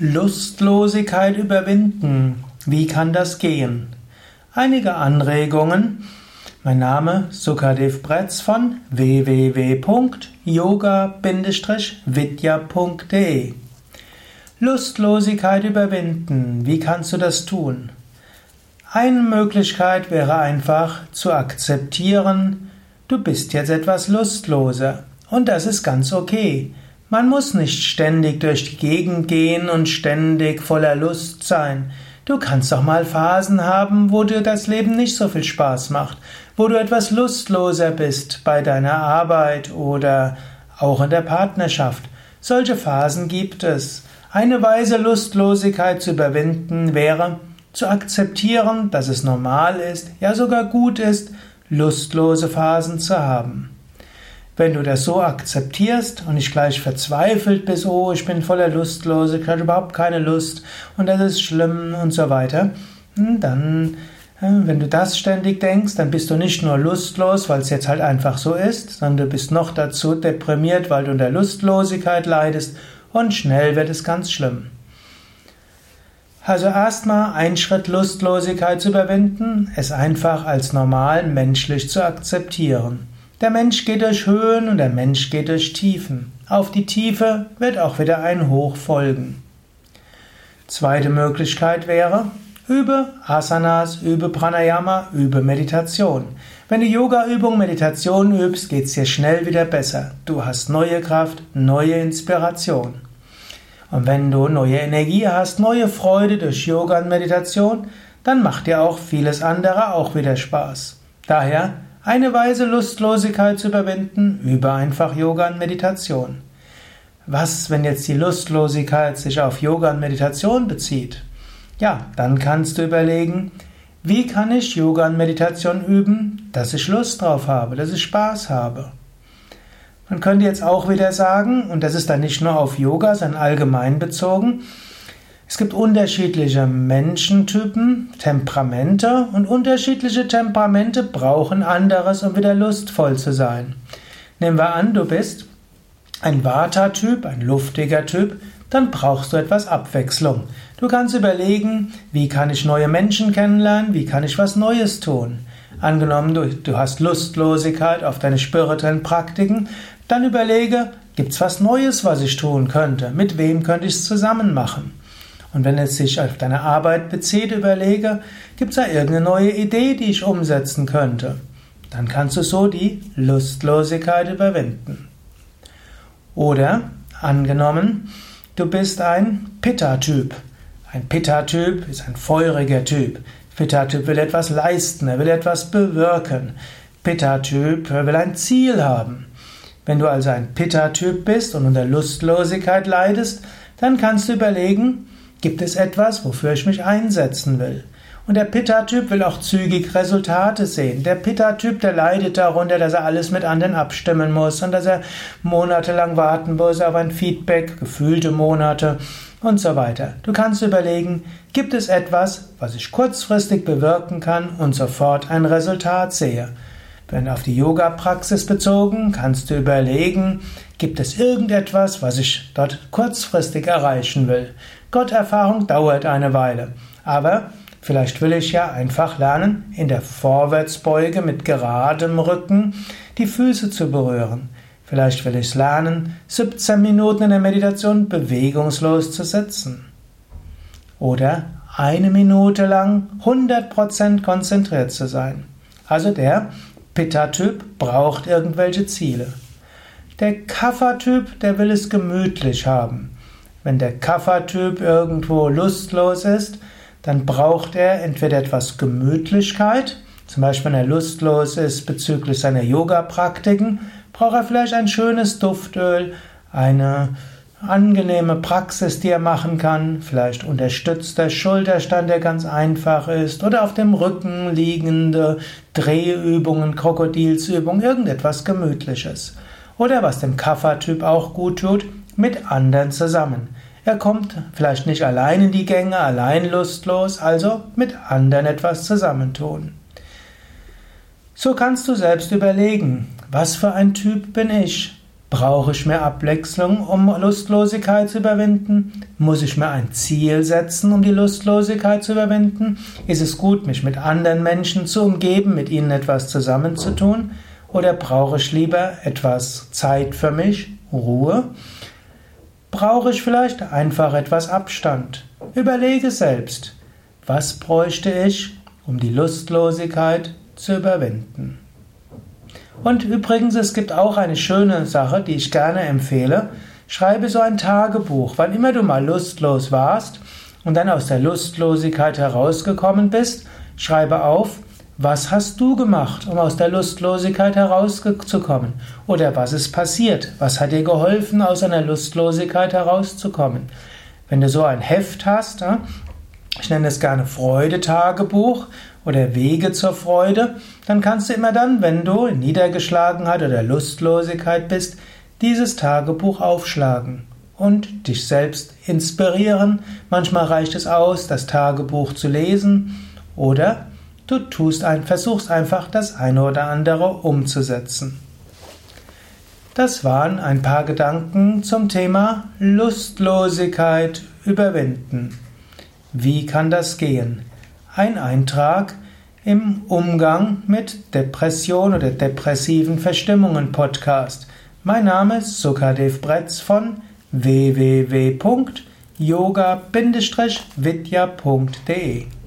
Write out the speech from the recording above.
Lustlosigkeit überwinden. Wie kann das gehen? Einige Anregungen. Mein Name Sukadev Bretz von www.yoga-vidya.de Lustlosigkeit überwinden. Wie kannst du das tun? Eine Möglichkeit wäre einfach zu akzeptieren, du bist jetzt etwas lustloser. Und das ist ganz okay. Man muss nicht ständig durch die Gegend gehen und ständig voller Lust sein. Du kannst auch mal Phasen haben, wo dir das Leben nicht so viel Spaß macht, wo du etwas lustloser bist bei deiner Arbeit oder auch in der Partnerschaft. Solche Phasen gibt es. Eine Weise Lustlosigkeit zu überwinden wäre, zu akzeptieren, dass es normal ist, ja sogar gut ist, lustlose Phasen zu haben. Wenn du das so akzeptierst und nicht gleich verzweifelt bist, oh, ich bin voller Lustlose, ich habe überhaupt keine Lust und das ist schlimm und so weiter, hm, dann, äh, wenn du das ständig denkst, dann bist du nicht nur lustlos, weil es jetzt halt einfach so ist, sondern du bist noch dazu deprimiert, weil du unter Lustlosigkeit leidest und schnell wird es ganz schlimm. Also erstmal ein Schritt Lustlosigkeit zu überwinden, es einfach als normal menschlich zu akzeptieren. Der Mensch geht durch Höhen und der Mensch geht durch Tiefen. Auf die Tiefe wird auch wieder ein Hoch folgen. Zweite Möglichkeit wäre, übe Asanas, übe Pranayama, übe Meditation. Wenn du Yoga-Übung, Meditation übst, geht es dir schnell wieder besser. Du hast neue Kraft, neue Inspiration. Und wenn du neue Energie hast, neue Freude durch Yoga und Meditation, dann macht dir auch vieles andere auch wieder Spaß. Daher eine Weise Lustlosigkeit zu überwinden über einfach Yoga und Meditation. Was, wenn jetzt die Lustlosigkeit sich auf Yoga und Meditation bezieht? Ja, dann kannst du überlegen, wie kann ich Yoga und Meditation üben, dass ich Lust drauf habe, dass ich Spaß habe. Man könnte jetzt auch wieder sagen, und das ist dann nicht nur auf Yoga, sondern allgemein bezogen, es gibt unterschiedliche Menschentypen, Temperamente und unterschiedliche Temperamente brauchen anderes, um wieder lustvoll zu sein. Nehmen wir an, du bist ein Vata-Typ, ein luftiger Typ, dann brauchst du etwas Abwechslung. Du kannst überlegen, wie kann ich neue Menschen kennenlernen, wie kann ich was Neues tun. Angenommen, du, du hast Lustlosigkeit auf deine spirituellen Praktiken, dann überlege, gibt es was Neues, was ich tun könnte? Mit wem könnte ich es zusammen machen? Und wenn es sich auf deine Arbeit bezieht, überlege, gibt es da irgendeine neue Idee, die ich umsetzen könnte? Dann kannst du so die Lustlosigkeit überwinden. Oder, angenommen, du bist ein Pitta-Typ. Ein Pitta-Typ ist ein feuriger Typ. Pitta-Typ will etwas leisten, er will etwas bewirken. Pitta-Typ will ein Ziel haben. Wenn du also ein Pitta-Typ bist und unter Lustlosigkeit leidest, dann kannst du überlegen, Gibt es etwas, wofür ich mich einsetzen will? Und der Pitta-Typ will auch zügig Resultate sehen. Der Pitta-Typ, der leidet darunter, dass er alles mit anderen abstimmen muss und dass er monatelang warten muss auf ein Feedback, gefühlte Monate und so weiter. Du kannst überlegen, gibt es etwas, was ich kurzfristig bewirken kann und sofort ein Resultat sehe? Wenn auf die Yoga-Praxis bezogen, kannst du überlegen, gibt es irgendetwas, was ich dort kurzfristig erreichen will? Gotterfahrung dauert eine Weile, aber vielleicht will ich ja einfach lernen, in der Vorwärtsbeuge mit geradem Rücken die Füße zu berühren. Vielleicht will ich lernen, 17 Minuten in der Meditation bewegungslos zu sitzen. Oder eine Minute lang 100% konzentriert zu sein. Also der Pitta-Typ braucht irgendwelche Ziele. Der Kapha-Typ, der will es gemütlich haben. Wenn der Kapha-Typ irgendwo lustlos ist, dann braucht er entweder etwas Gemütlichkeit, zum Beispiel wenn er lustlos ist bezüglich seiner Yoga-Praktiken, braucht er vielleicht ein schönes Duftöl, eine angenehme Praxis, die er machen kann, vielleicht unterstützt der Schulterstand, der ganz einfach ist, oder auf dem Rücken liegende Drehübungen, Krokodilsübungen, irgendetwas Gemütliches. Oder was dem Kapha-Typ auch gut tut, mit anderen zusammen. Er kommt vielleicht nicht allein in die Gänge, allein lustlos, also mit anderen etwas zusammentun. So kannst du selbst überlegen, was für ein Typ bin ich? Brauche ich mehr Abwechslung, um Lustlosigkeit zu überwinden? Muss ich mir ein Ziel setzen, um die Lustlosigkeit zu überwinden? Ist es gut, mich mit anderen Menschen zu umgeben, mit ihnen etwas zusammenzutun? Oder brauche ich lieber etwas Zeit für mich, Ruhe? Brauche ich vielleicht einfach etwas Abstand? Überlege selbst, was bräuchte ich, um die Lustlosigkeit zu überwinden? Und übrigens, es gibt auch eine schöne Sache, die ich gerne empfehle. Schreibe so ein Tagebuch, wann immer du mal lustlos warst und dann aus der Lustlosigkeit herausgekommen bist, schreibe auf, was hast du gemacht, um aus der Lustlosigkeit herauszukommen? Oder was ist passiert? Was hat dir geholfen, aus einer Lustlosigkeit herauszukommen? Wenn du so ein Heft hast, ich nenne es gerne Freudetagebuch oder Wege zur Freude, dann kannst du immer dann, wenn du in Niedergeschlagenheit oder Lustlosigkeit bist, dieses Tagebuch aufschlagen und dich selbst inspirieren. Manchmal reicht es aus, das Tagebuch zu lesen oder du tust ein, versuchst einfach das eine oder andere umzusetzen. Das waren ein paar Gedanken zum Thema Lustlosigkeit überwinden. Wie kann das gehen? Ein Eintrag im Umgang mit Depression oder depressiven Verstimmungen Podcast. Mein Name ist Sukadev Bretz von www.yoga-vidya.de